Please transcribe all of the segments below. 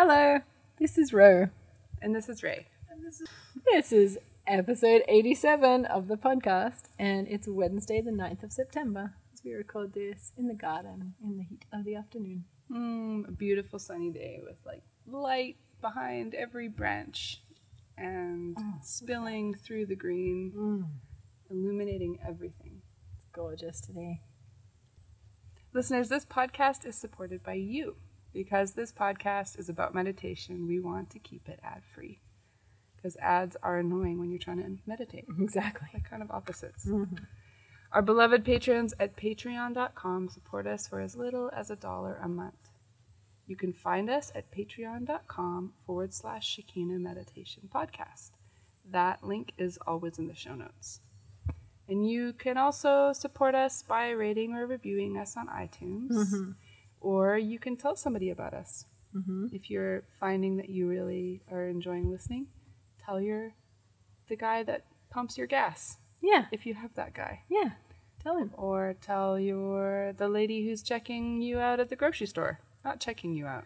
Hello, this is Ro. And this is Ray. This is episode 87 of the podcast, and it's Wednesday, the 9th of September, as we record this in the garden in the heat of the afternoon. Mm, a beautiful sunny day with like light behind every branch and spilling through the green, illuminating everything. It's gorgeous today. Listeners, this podcast is supported by you. Because this podcast is about meditation, we want to keep it ad free. Because ads are annoying when you're trying to meditate. Exactly. They're kind of opposites. Mm-hmm. Our beloved patrons at patreon.com support us for as little as a dollar a month. You can find us at patreon.com forward slash Shekinah Meditation Podcast. That link is always in the show notes. And you can also support us by rating or reviewing us on iTunes, mm-hmm. Or you can tell somebody about us. Mm-hmm. If you're finding that you really are enjoying listening, tell your the guy that pumps your gas Yeah, if you have that guy yeah. Tell him. or tell your the lady who's checking you out at the grocery store not checking you out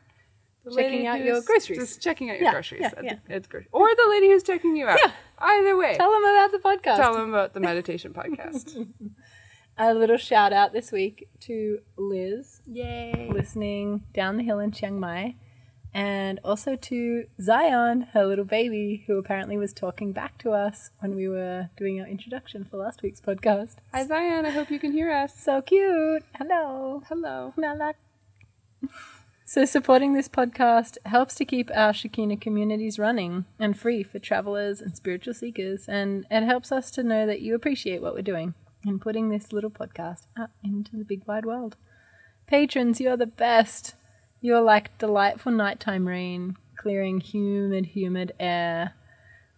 the Checking out your groceries. just checking out your Yeah, groceries yeah, at yeah. The, at the grocery- or the lady who's checking you out Yeah. either way Tell him about the podcast. tell them about the meditation podcast A little shout out this week to Liz, yay listening down the hill in Chiang Mai, and also to Zion, her little baby, who apparently was talking back to us when we were doing our introduction for last week's podcast. hi zion i hope you can hear us So cute. Hello. hello Nalak. So, supporting this podcast helps to keep our Shekinah communities running and free for travelers and spiritual seekers, and it helps us to know that you appreciate what we're doing and putting this little podcast out into the big wide world. Patrons, you're the best. You're like delightful nighttime rain, clearing humid, humid air.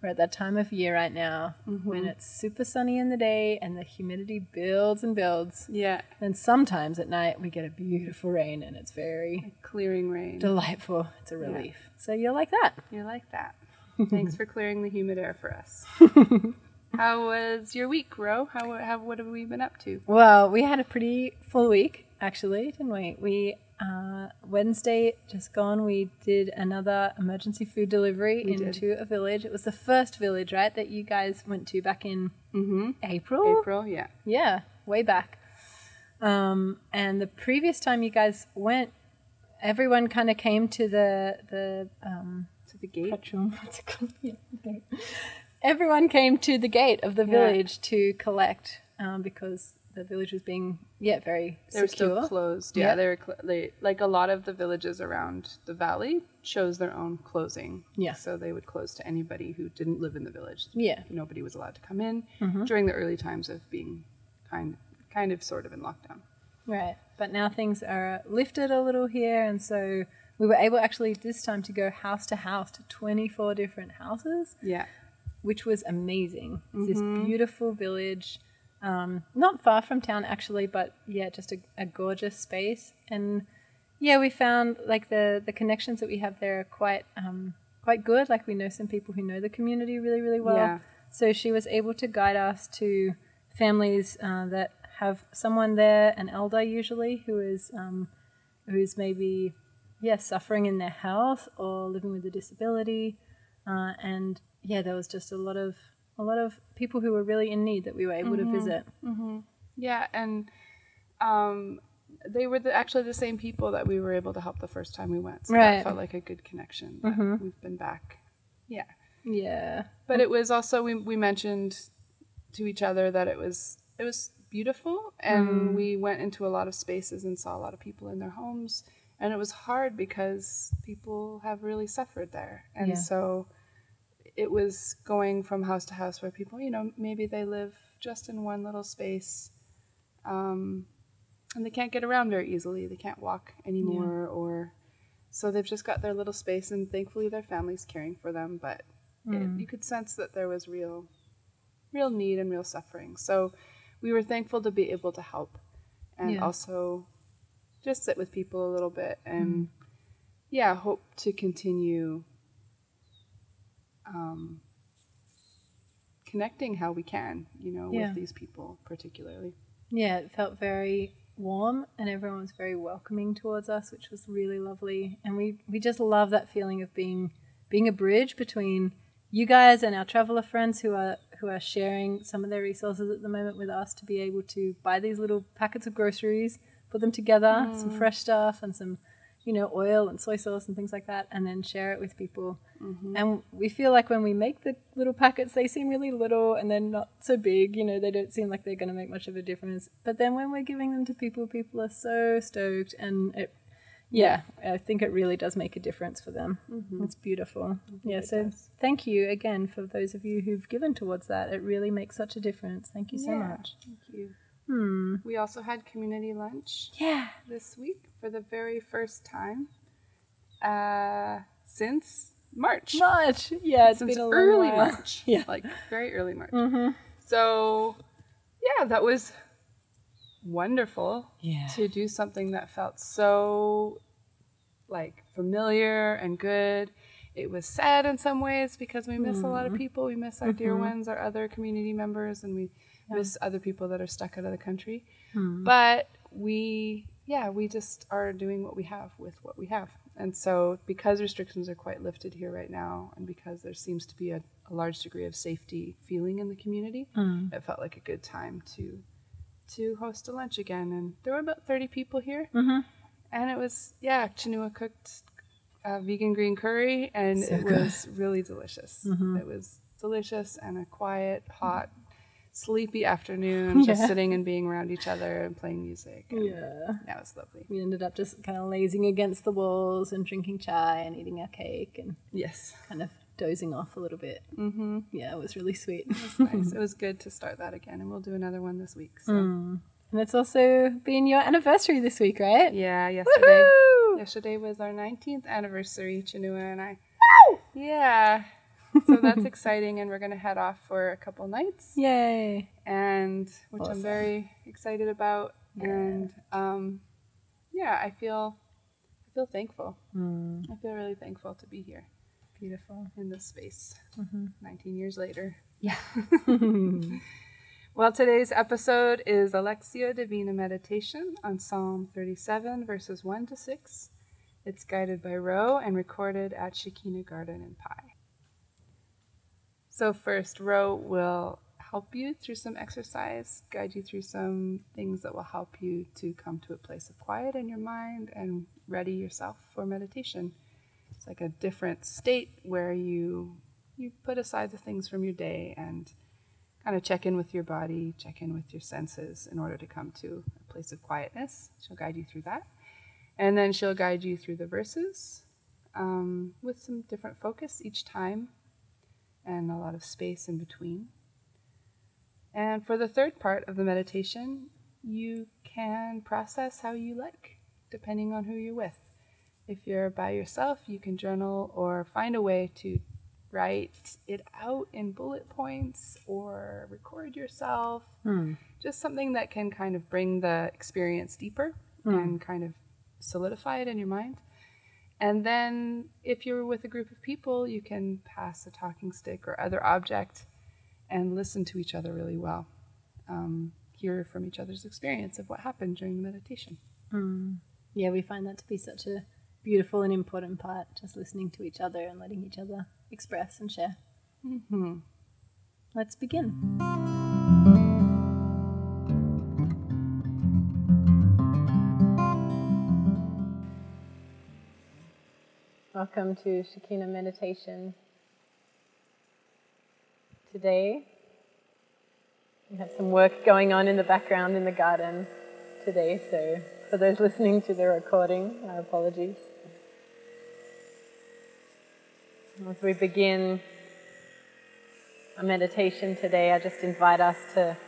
We're at that time of year right now mm-hmm. when it's super sunny in the day and the humidity builds and builds. yeah And sometimes at night we get a beautiful rain and it's very clearing rain delightful. It's a relief. So you're like that. you're like that thanks for clearing the humid air for us how was your week ro how, how what have we been up to Well, we had a pretty full week actually, didn't we? We uh, Wednesday just gone. We did another emergency food delivery We did. into a village. It was the first village, right, that you guys went to back in mm-hmm. April. april yeah Yeah, way back. Um, and the previous time you guys went, everyone kind of came to the the um, to the gate Patron, what's it called? Yeah, okay. Everyone came to the gate of the Yeah. village to collect um, because the village was being yeah very They were secure. still closed. Yeah, Yeah. they were cl- they, like a lot of the villages around the valley chose their own closing. Yeah. So they would close to anybody who didn't live in the village. Yeah. Nobody was allowed to come in Mm-hmm. during the early times of being kind kind of sort of in lockdown. Right, but now things are lifted a little here, and so we were able actually this time to go house to house to twenty four different houses. Yeah. Which was amazing. It's Mm-hmm. this beautiful village, um, not far from town actually, but yeah, just a, a gorgeous space. And yeah, we found like the the connections that we have there are quite um, quite good. Like we know some people who know the community really really well. Yeah. So she was able to guide us to families uh, that have someone there, an elder usually, who is um, who's maybe yeah suffering in their health or living with a disability, uh, and yeah, there was just a lot of a lot of people who were really in need that we were able to visit. Yeah, and um, they were the, actually the same people that we were able to help the first time we went. So Right. Mm-hmm. that felt like a good connection. that We've been back. Yeah. Yeah, But it was also we we mentioned to each other that it was it was beautiful and we went into a lot of spaces and saw a lot of people in their homes and it was hard because people have really suffered there, and Yeah. so it was going from house to house where people, you know, maybe they live just in one little space, um, and they can't get around very easily. They can't walk anymore, or so they've just got their little space, and thankfully their family's caring for them. But it, Mm. you could sense that there was real, real need and real suffering. So we were thankful to be able to help, and Yeah. also just sit with people a little bit, and yeah, hope to continue um, connecting how we can, you know, Yeah. with these people particularly. Yeah, it felt very warm and everyone was very welcoming towards us, which was really lovely. And we, we just love that feeling of being being a bridge between you guys and our traveler friends who are who are sharing some of their resources at the moment with us to be able to buy these little packets of groceries, put them together, some fresh stuff and some, you know, oil and soy sauce and things like that, and then share it with people. Mm-hmm. And we feel like when we make the little packets, they seem really little and they're not so big. You know, they don't seem like they're going to make much of a difference. But then when we're giving them to people, people are so stoked, and it, yeah, I think it really does make a difference for them. Mm-hmm. It's beautiful. Yeah, it so does. thank you again for those of you who've given towards that. It really makes such a difference. Thank you so Yeah. much. Thank you. Hmm. We also had community lunch Yeah. this week for the very first time uh, since March. March. Yeah, it's since been a early while. March. Yeah. like very early March. Mm-hmm. So, yeah, that was wonderful Yeah. to do something that felt so like familiar and good. It was sad in some ways because we miss a lot of people. We miss our dear ones, our other community members, and we miss other people that are stuck out of the country. But we, yeah, we just are doing what we have with what we have. And so, because restrictions are quite lifted here right now, and because there seems to be a, a large degree of safety feeling in the community, it felt like a good time to to host a lunch again. And there were about thirty people here, Mm-hmm. and it was yeah, Chinua cooked uh, vegan green curry, and So it good. was really delicious. Mhm. It was delicious and a quiet, hot, sleepy afternoon, just Yeah. sitting and being around each other and playing music. And Yeah. that was lovely. We ended up just kind of lazing against the walls and drinking chai and eating our cake and Yes, kind of dozing off a little bit. mm-hmm. Yeah, it was really sweet. it was nice. It was good to start that again, and we'll do another one this week. So Mm. And it's also been your anniversary this week, right? yeah, yesterday. Woohoo! Yesterday was our 19th anniversary, Chinua and I. Yeah. So that's exciting, and we're going to head off for a couple nights, Yay. and which I'm very excited about. Yeah. And um, yeah, I feel I feel thankful. Mm. I feel really thankful to be here Beautiful. in this space. Mhm. 19 years later. Yeah. Well, today's episode is a Lectio Divina Meditation on Psalm 37, verses 1 to 6. It's guided by Ro and recorded at Shekinah Garden in Pai. So, first, Ro will help you through some exercise, guide you through some things that will help you to come to a place of quiet in your mind and ready yourself for meditation. It's like a different state where you you put aside the things from your day and kind of check in with your body, check in with your senses in order to come to a place of quietness. She'll guide you through that. And then she'll guide you through the verses um, with some different focus each time and a lot of space in between. And for the third part of the meditation, you can process how you like, depending on who you're with. If you're by yourself, you can journal or find a way to write it out in bullet points or record yourself. Hmm. Just something that can kind of bring the experience deeper and kind of solidify it in your mind. And then, if you're with a group of people, you can pass a talking stick or other object and listen to each other really well. Um, hear from each other's experience of what happened during the meditation. Mm. Yeah, we find that to be such a beautiful and important part, just listening to each other and letting each other express and share. Mm-hmm. Let's begin. Welcome to Shekinah Meditation. Today, we have some work going on in the background in the garden today, so For those listening to the recording, our apologies. As we begin a meditation today, I just invite us to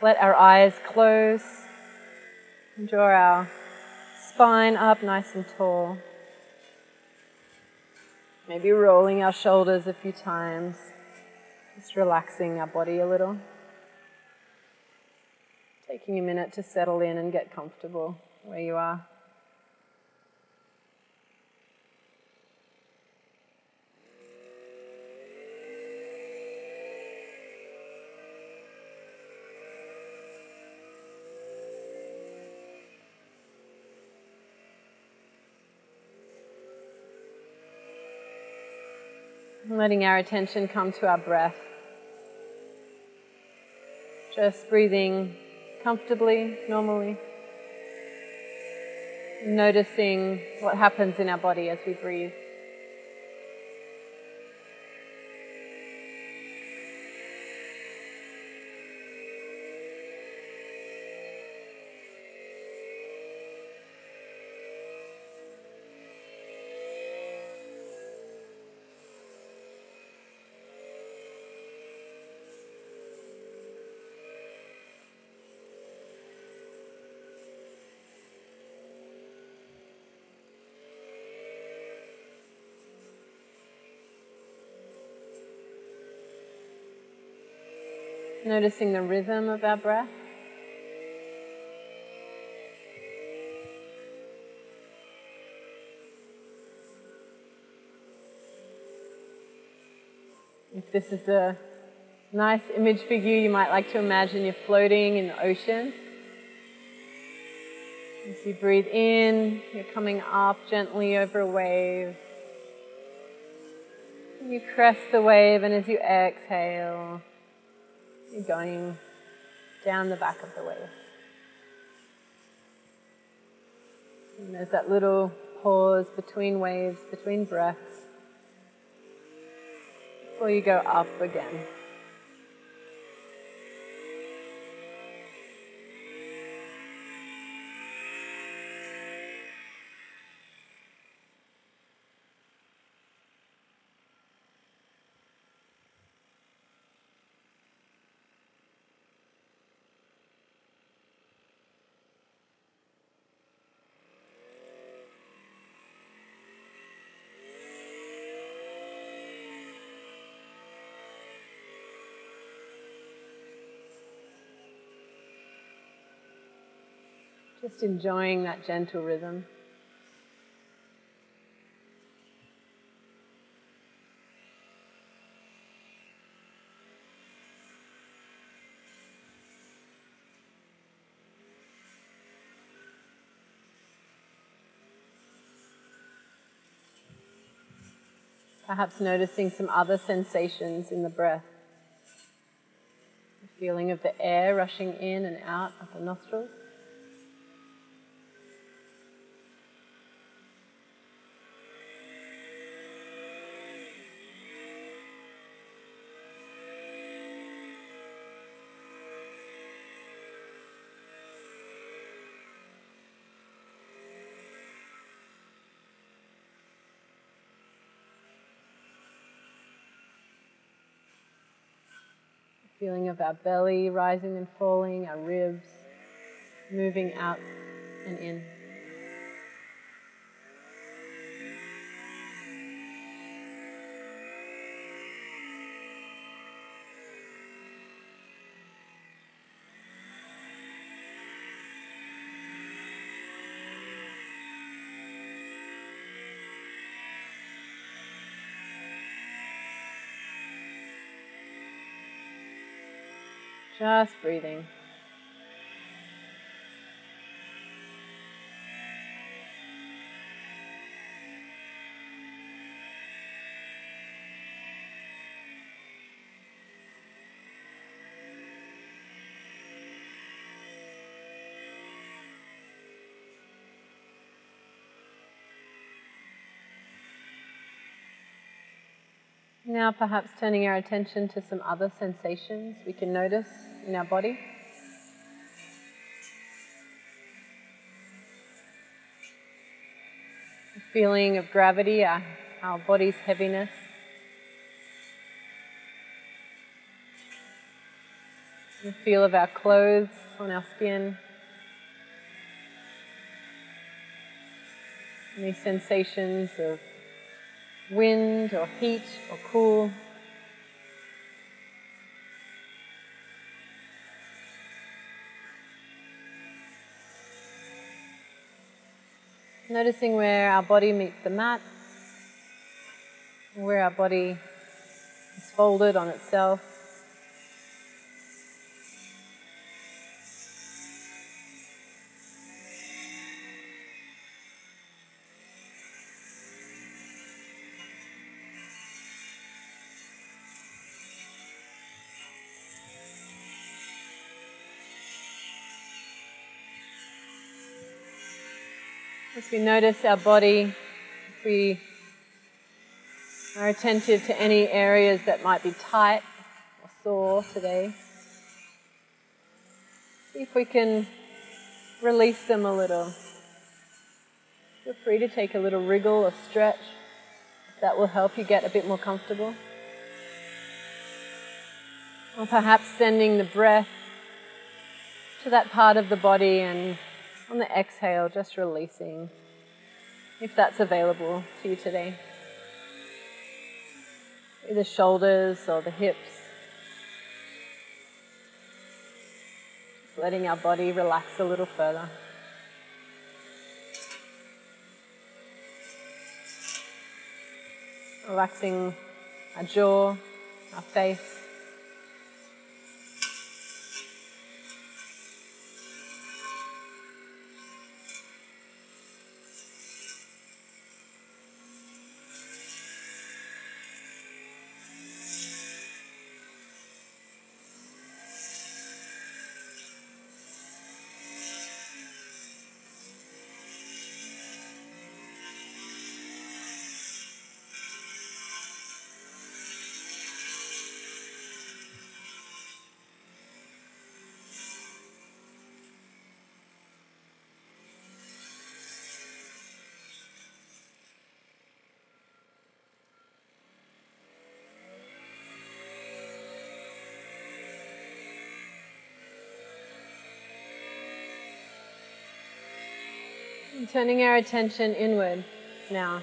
let our eyes close and draw our spine up nice and tall. Maybe rolling our shoulders a few times, just relaxing our body a little. Taking a minute to settle in and get comfortable where you are. Letting our attention come to our breath. Just breathing comfortably, normally. Noticing what happens in our body as we breathe. Noticing the rhythm of our breath. If this is a nice image for you, you might like to imagine you're floating in the ocean. As you breathe in, you're coming up gently over a wave. You crest the wave, and as you exhale, you're going down the back of the wave. And there's that little pause between waves, between breaths, before you go up again. Just enjoying that gentle rhythm. Perhaps noticing some other sensations in the breath. The feeling of the air rushing in and out of the nostrils. Feeling of our belly rising and falling, our ribs moving out and in. Just breathing. Now, perhaps turning our attention to some other sensations we can notice in our body. The feeling of gravity, our, our body's heaviness. The feel of our clothes on our skin. And these sensations of wind or heat or cool. Noticing where our body meets the mat, where our body is folded on itself. As we notice our body, if we are attentive to any areas that might be tight or sore today, see if we can release them a little. Feel free to take a little wriggle or stretch. That will help you get a bit more comfortable. Or perhaps sending the breath to that part of the body and on the exhale, just releasing, if that's available to you today. The shoulders or the hips. Just letting our body relax a little further. Relaxing our jaw, our face. Turning our attention inward now.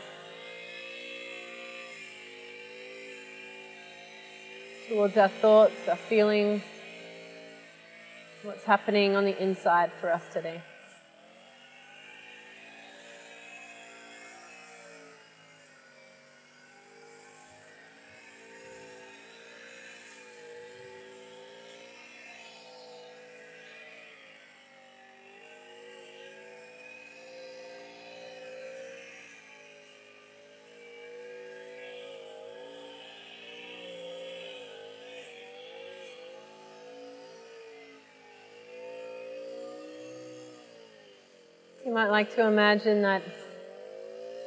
Towards our thoughts, our feelings, what's happening on the inside for us today. Might like to imagine that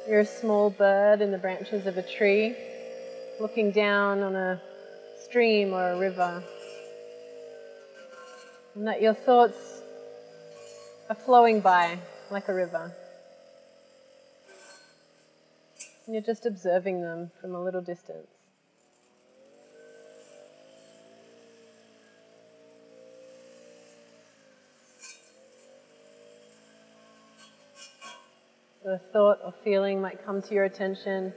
you're a small bird in the branches of a tree, looking down on a stream or a river, and that your thoughts are flowing by like a river. And you're just observing them from a little distance. A thought or feeling might come to your attention.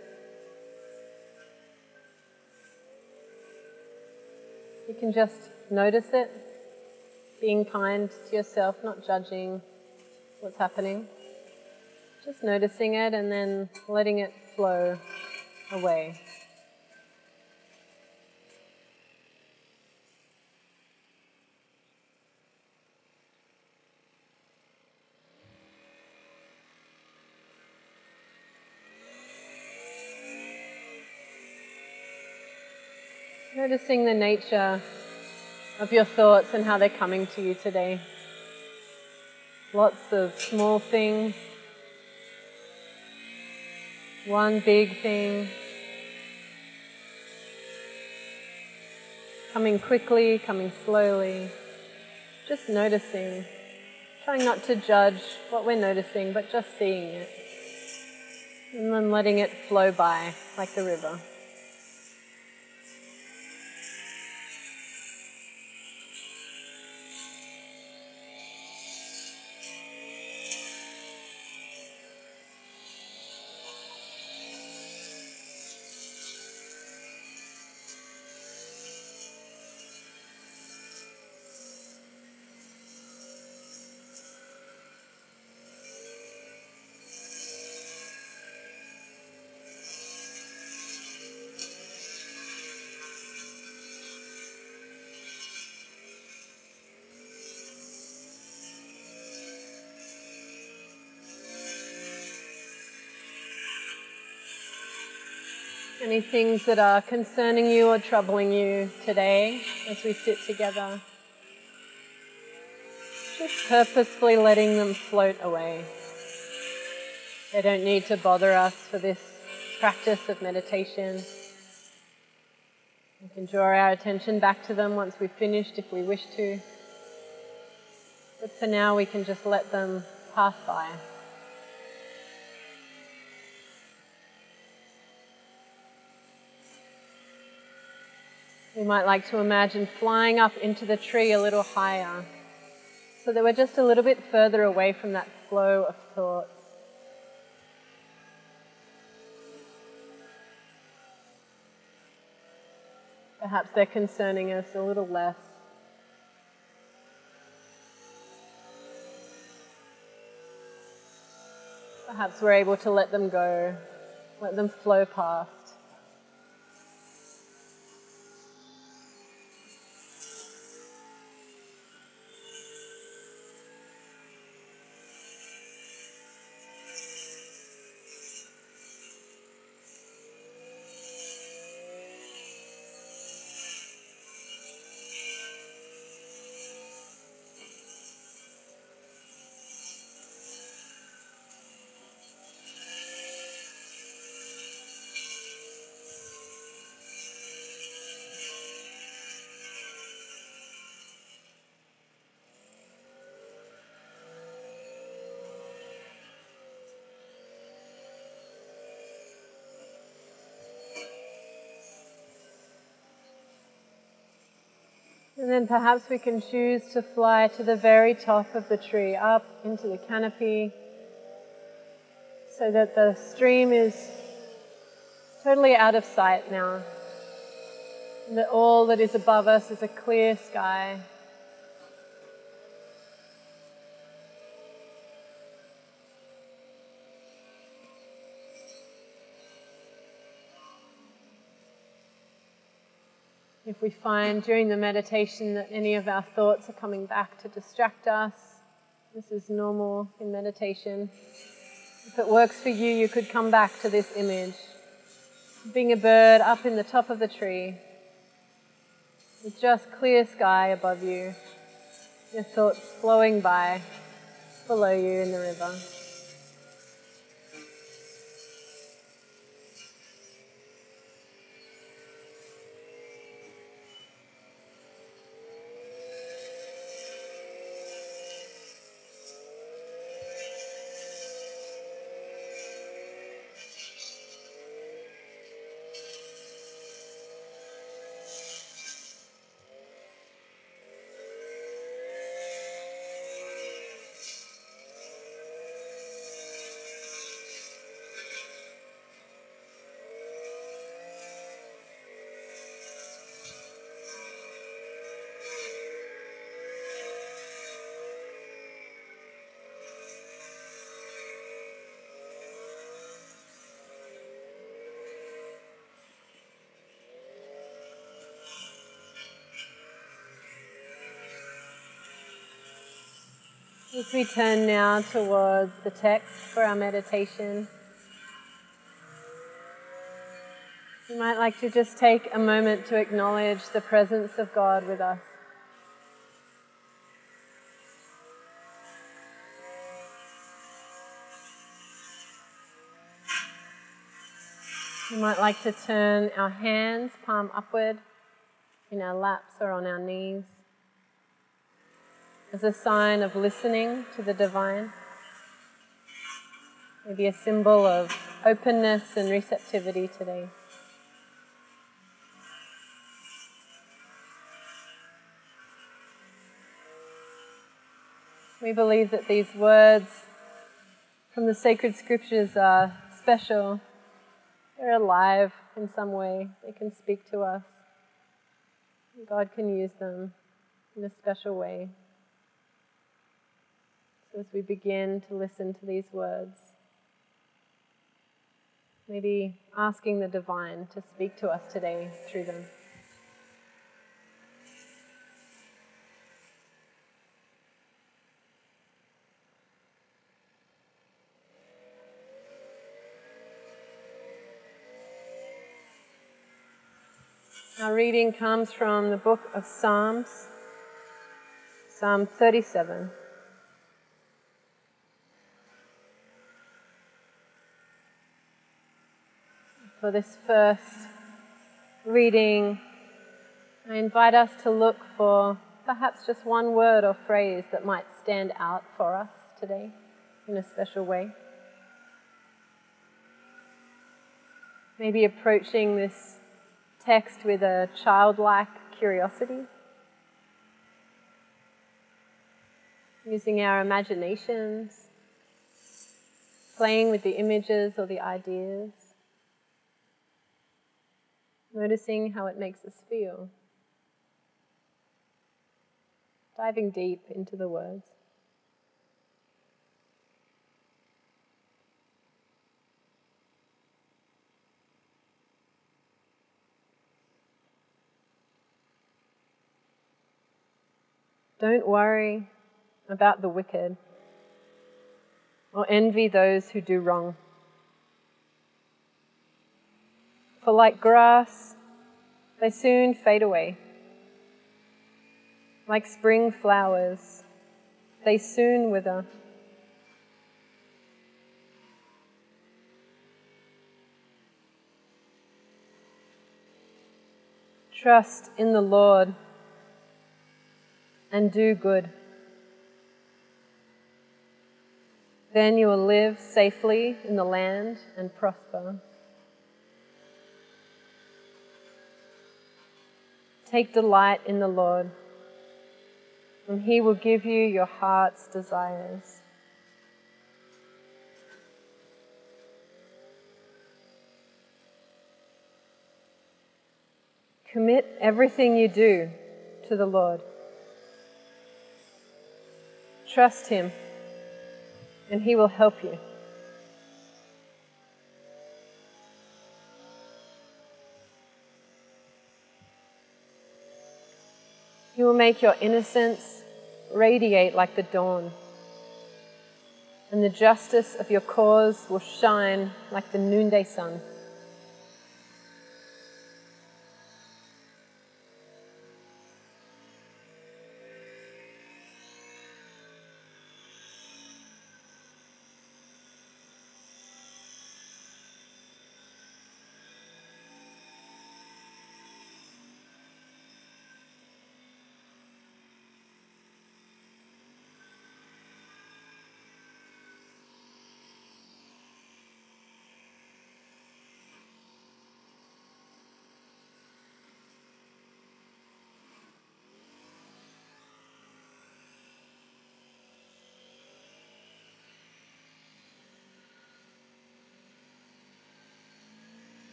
You can just notice it, being kind to yourself, not judging what's happening. Just noticing it and then letting it flow away. Noticing the nature of your thoughts and how they're coming to you today. Lots of small things, one big thing, coming quickly, coming slowly, just noticing, trying not to judge what we're noticing, but just seeing it. And then letting it flow by like the river. Any things that are concerning you or troubling you today as we sit together? Just purposefully letting them float away. They don't need to bother us for this practice of meditation. We can draw our attention back to them once we've finished if we wish to. But for now, we can just let them pass by. We might like to imagine flying up into the tree a little higher so that we're just a little bit further away from that flow of thoughts. Perhaps they're concerning us a little less. Perhaps we're able to let them go, let them flow past. And then perhaps we can choose to fly to the very top of the tree, up into the canopy, so that the stream is totally out of sight now. And that all that is above us is a clear sky. If we find during the meditation that any of our thoughts are coming back to distract us, this is normal in meditation. If it works for you, you could come back to this image. Being a bird up in the top of the tree, with just clear sky above you, your thoughts flowing by below you in the river. As we turn now towards the text for our meditation, you might like to just take a moment to acknowledge the presence of God with us. You might like to turn our hands palm upward in our laps or on our knees as a sign of listening to the divine, maybe a symbol of openness and receptivity today. We believe that these words from the sacred scriptures are special. They're alive in some way. They can speak to us. God can use them in a special way. As we begin to listen to these words, maybe asking the divine to speak to us today through them. Our reading comes from the book of Psalms, Psalm 37. For this first reading, I invite us to look for perhaps just one word or phrase that might stand out for us today in a special way. Maybe approaching this text with a childlike curiosity, using our imaginations, playing with the images or the ideas, noticing how it makes us feel, diving deep into the words. Don't worry about the wicked or envy those who do wrong. For like grass, they soon fade away. Like spring flowers, they soon wither. Trust in the Lord and do good. Then you will live safely in the land and prosper. Take delight in the Lord, and He will give you your heart's desires. Commit everything you do to the Lord. Trust Him, and He will help you. He will make your innocence radiate like the dawn, and the justice of your cause will shine like the noonday sun.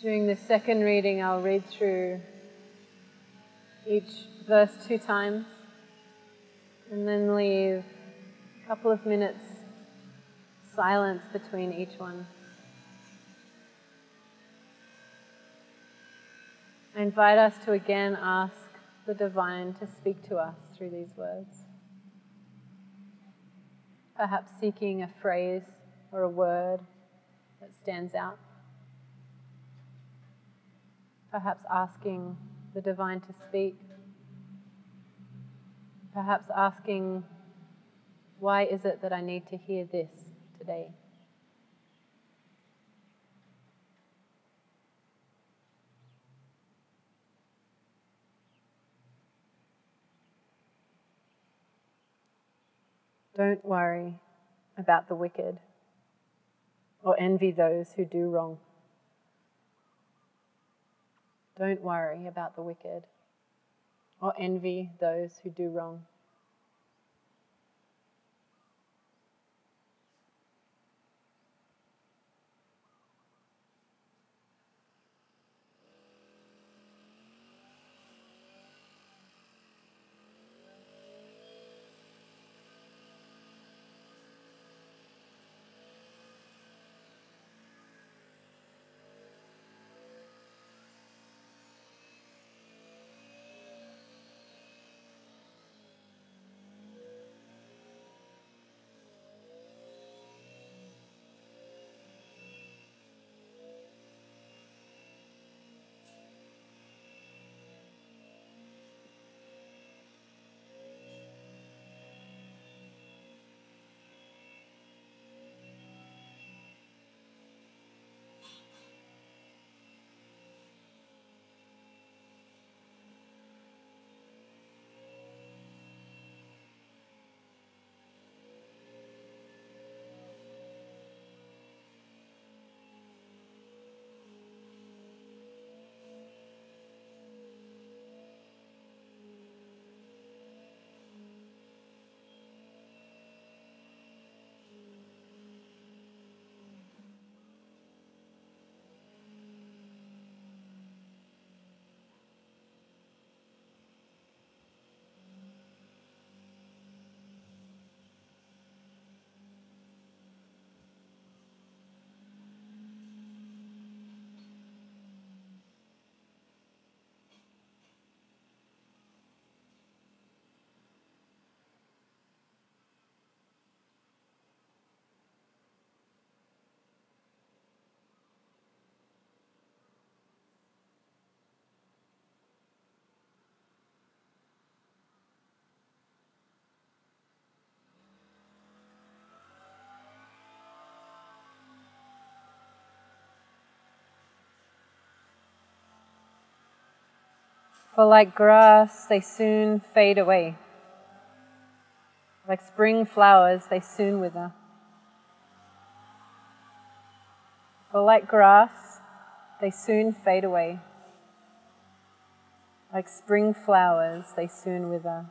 During the second reading, I'll read through each verse two times and then leave a couple of minutes silence between each one. I invite us to again ask the divine to speak to us through these words. Perhaps seeking a phrase or a word that stands out. Perhaps asking the divine to speak. Perhaps asking, why is it that I need to hear this today? Don't worry about the wicked or envy those who do wrong. Don't worry about the wicked or envy those who do wrong. For like grass, they soon fade away. Like spring flowers, they soon wither. For like grass, they soon fade away. Like spring flowers, they soon wither.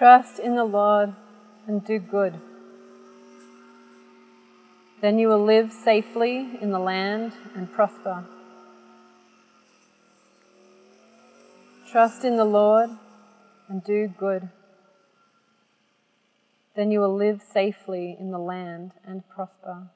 Trust in the Lord and do good. Then you will live safely in the land and prosper. Trust in the Lord and do good. Then you will live safely in the land and prosper.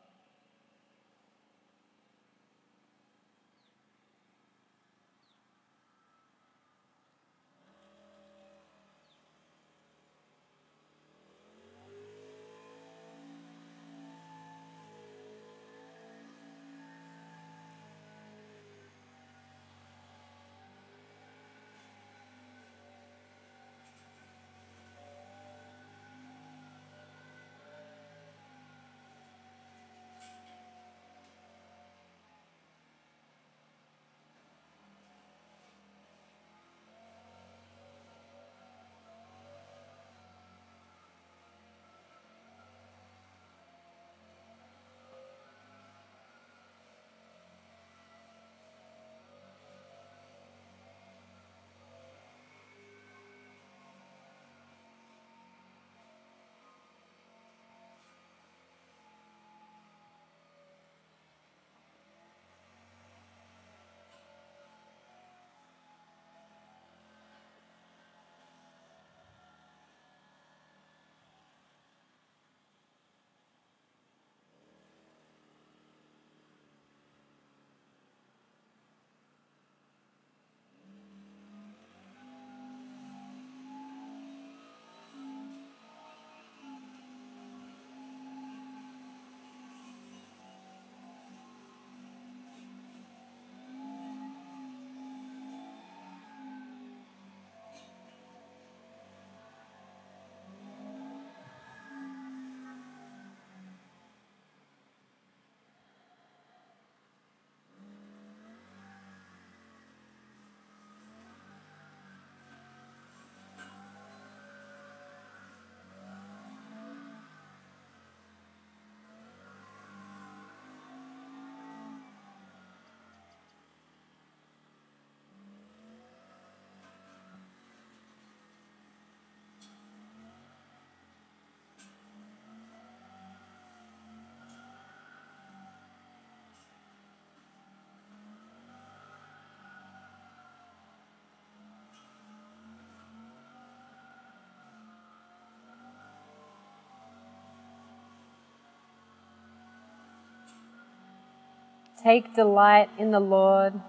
Take delight in the Lord,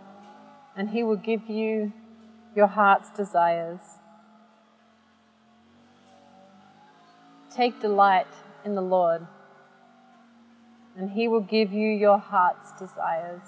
and He will give you your heart's desires. Take delight in the Lord, and He will give you your heart's desires.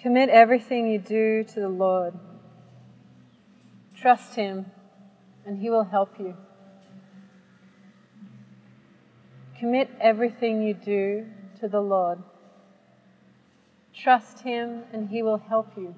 Commit everything you do to the Lord. Trust Him, and He will help you. Commit everything you do to the Lord. Trust Him, and He will help you.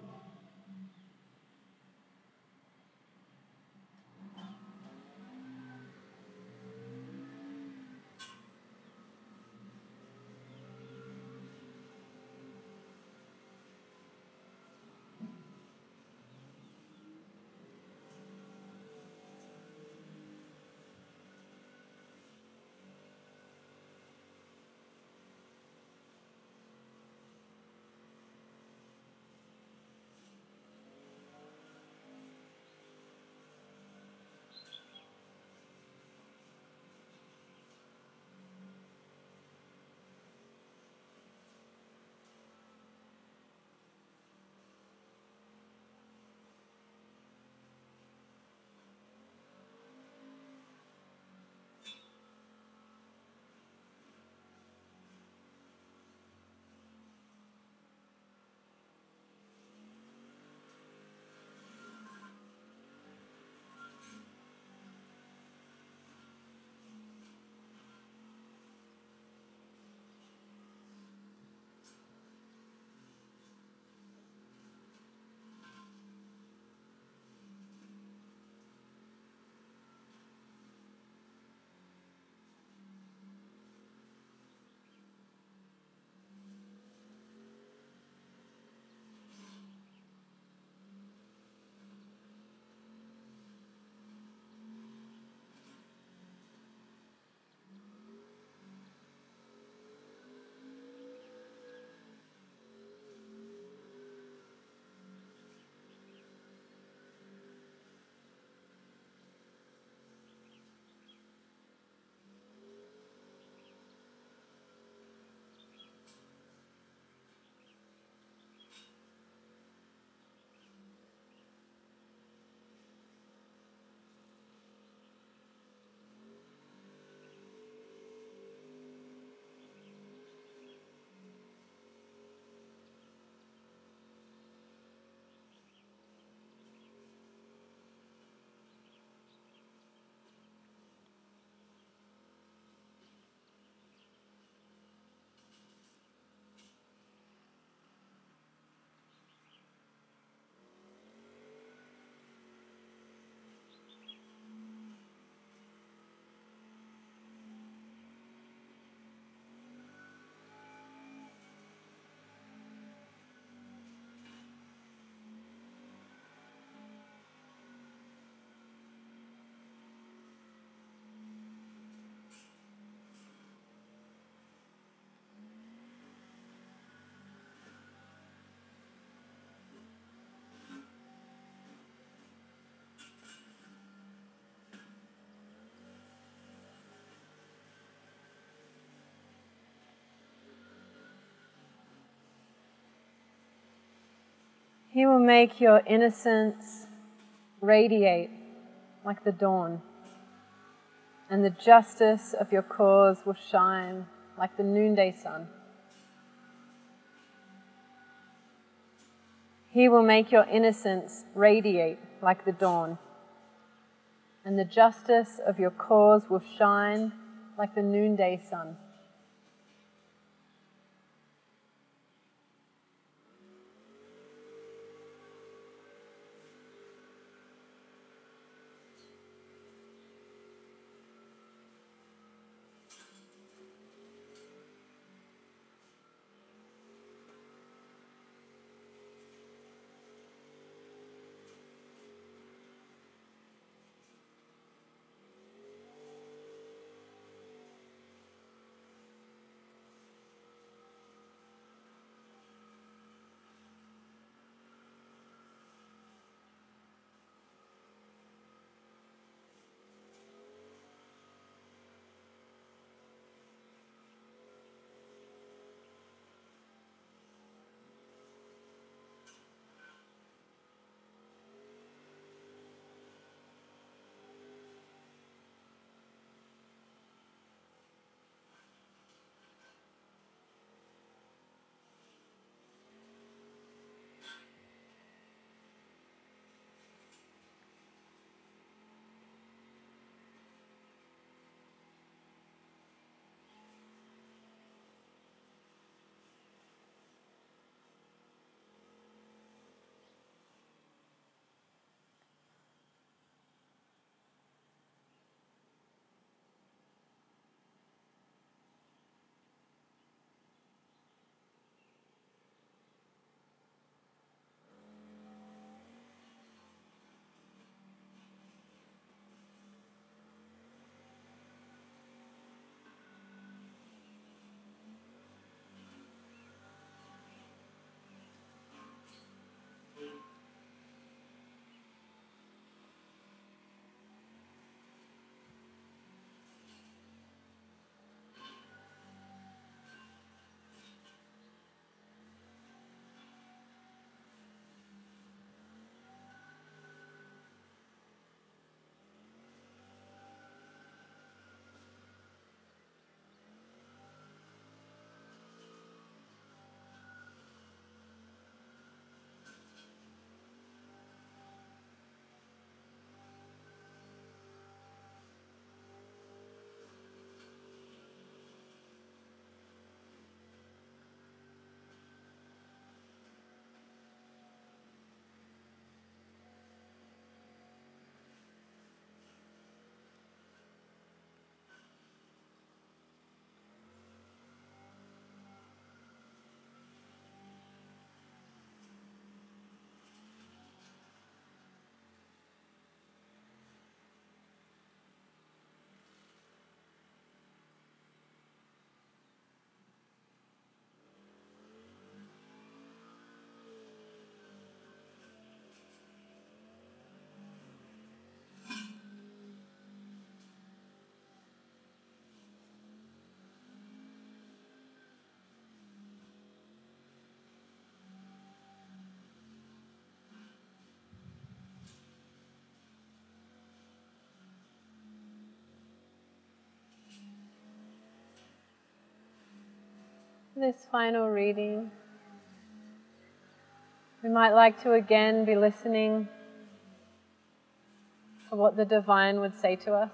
He will make your innocence radiate like the dawn, and the justice of your cause will shine like the noonday sun. He will make your innocence radiate like the dawn, and the justice of your cause will shine like the noonday sun. This final reading, we might like to again be listening for what the divine would say to us.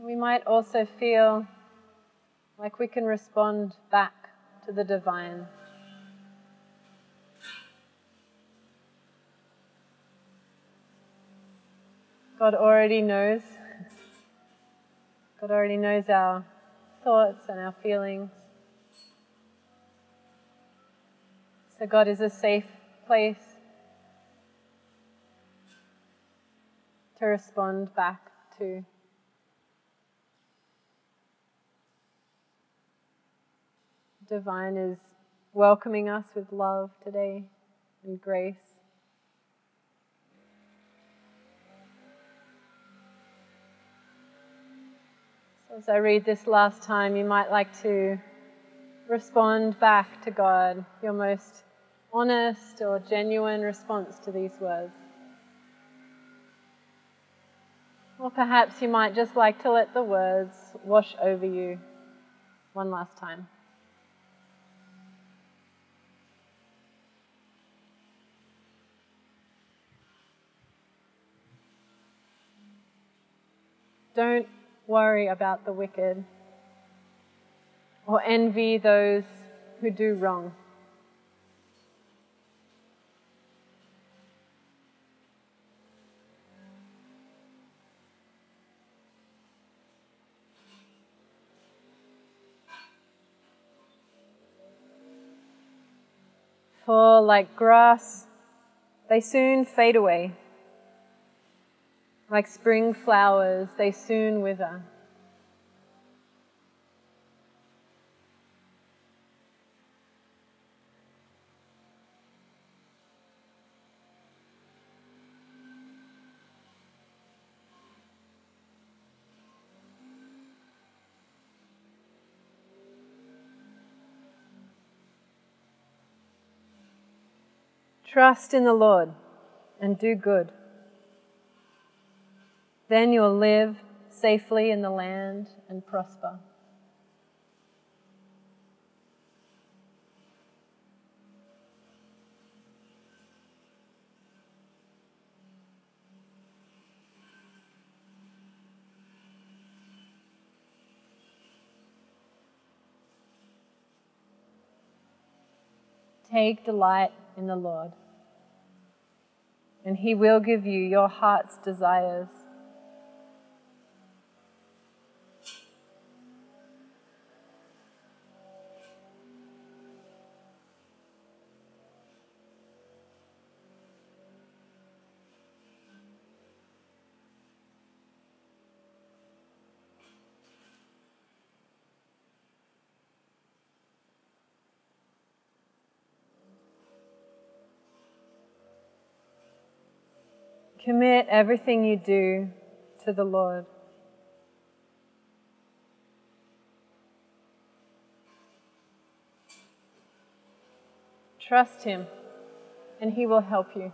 We might also feel like we can respond back to the divine. God already knows. God already knows our thoughts and our feelings. So, God is a safe place to respond back to. Divine is welcoming us with love today and grace. As I read this last time, you might like to respond back to God, your most honest or genuine response to these words. Or perhaps you might just like to let the words wash over you one last time. Don't worry about the wicked or envy those who do wrong. For like grass, they soon fade away. Like spring flowers, they soon wither. Trust in the Lord and do good. Then you'll live safely in the land and prosper. Take delight in the Lord, and He will give you your heart's desires. Commit everything you do to the Lord. Trust Him, and He will help you.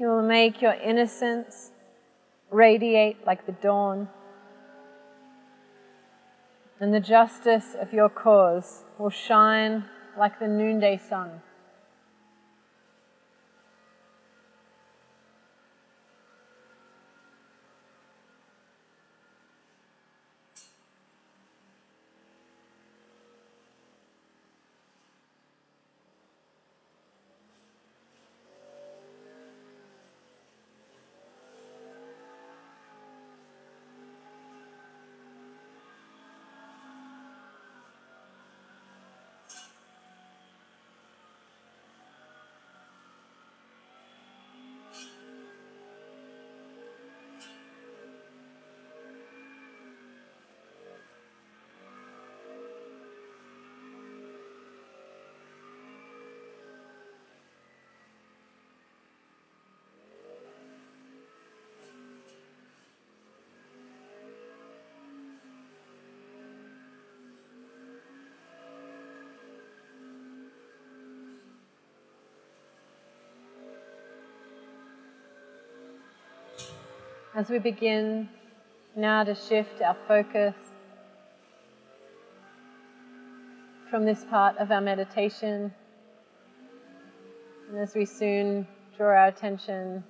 He will make your innocence radiate like the dawn, and the justice of your cause will shine like the noonday sun. As we begin now to shift our focus from this part of our meditation, and as we soon draw our attention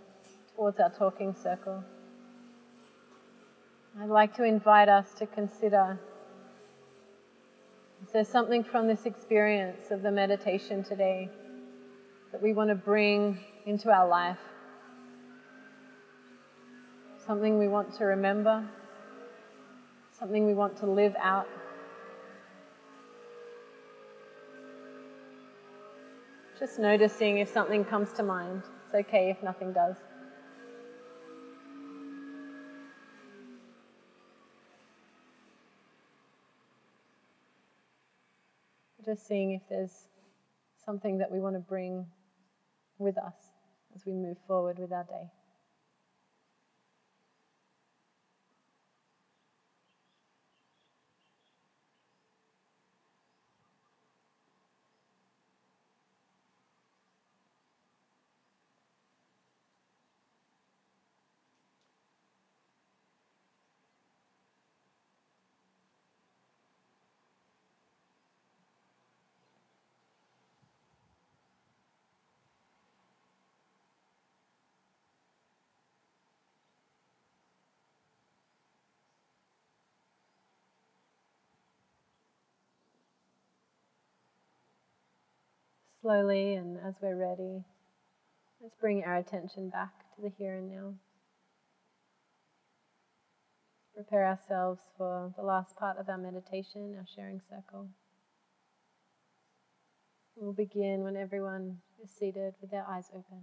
towards our talking circle, I'd like to invite us to consider is there something from this experience of the meditation today that we want to bring into our life? Something we want to remember? Something we want to live out? Just noticing if something comes to mind. It's okay if nothing does. Just seeing if there's something that we want to bring with us as we move forward with our day. Slowly and as we're ready, let's bring our attention back to the here and now. Prepare ourselves for the last part of our meditation, our sharing circle. We'll begin when everyone is seated with their eyes open.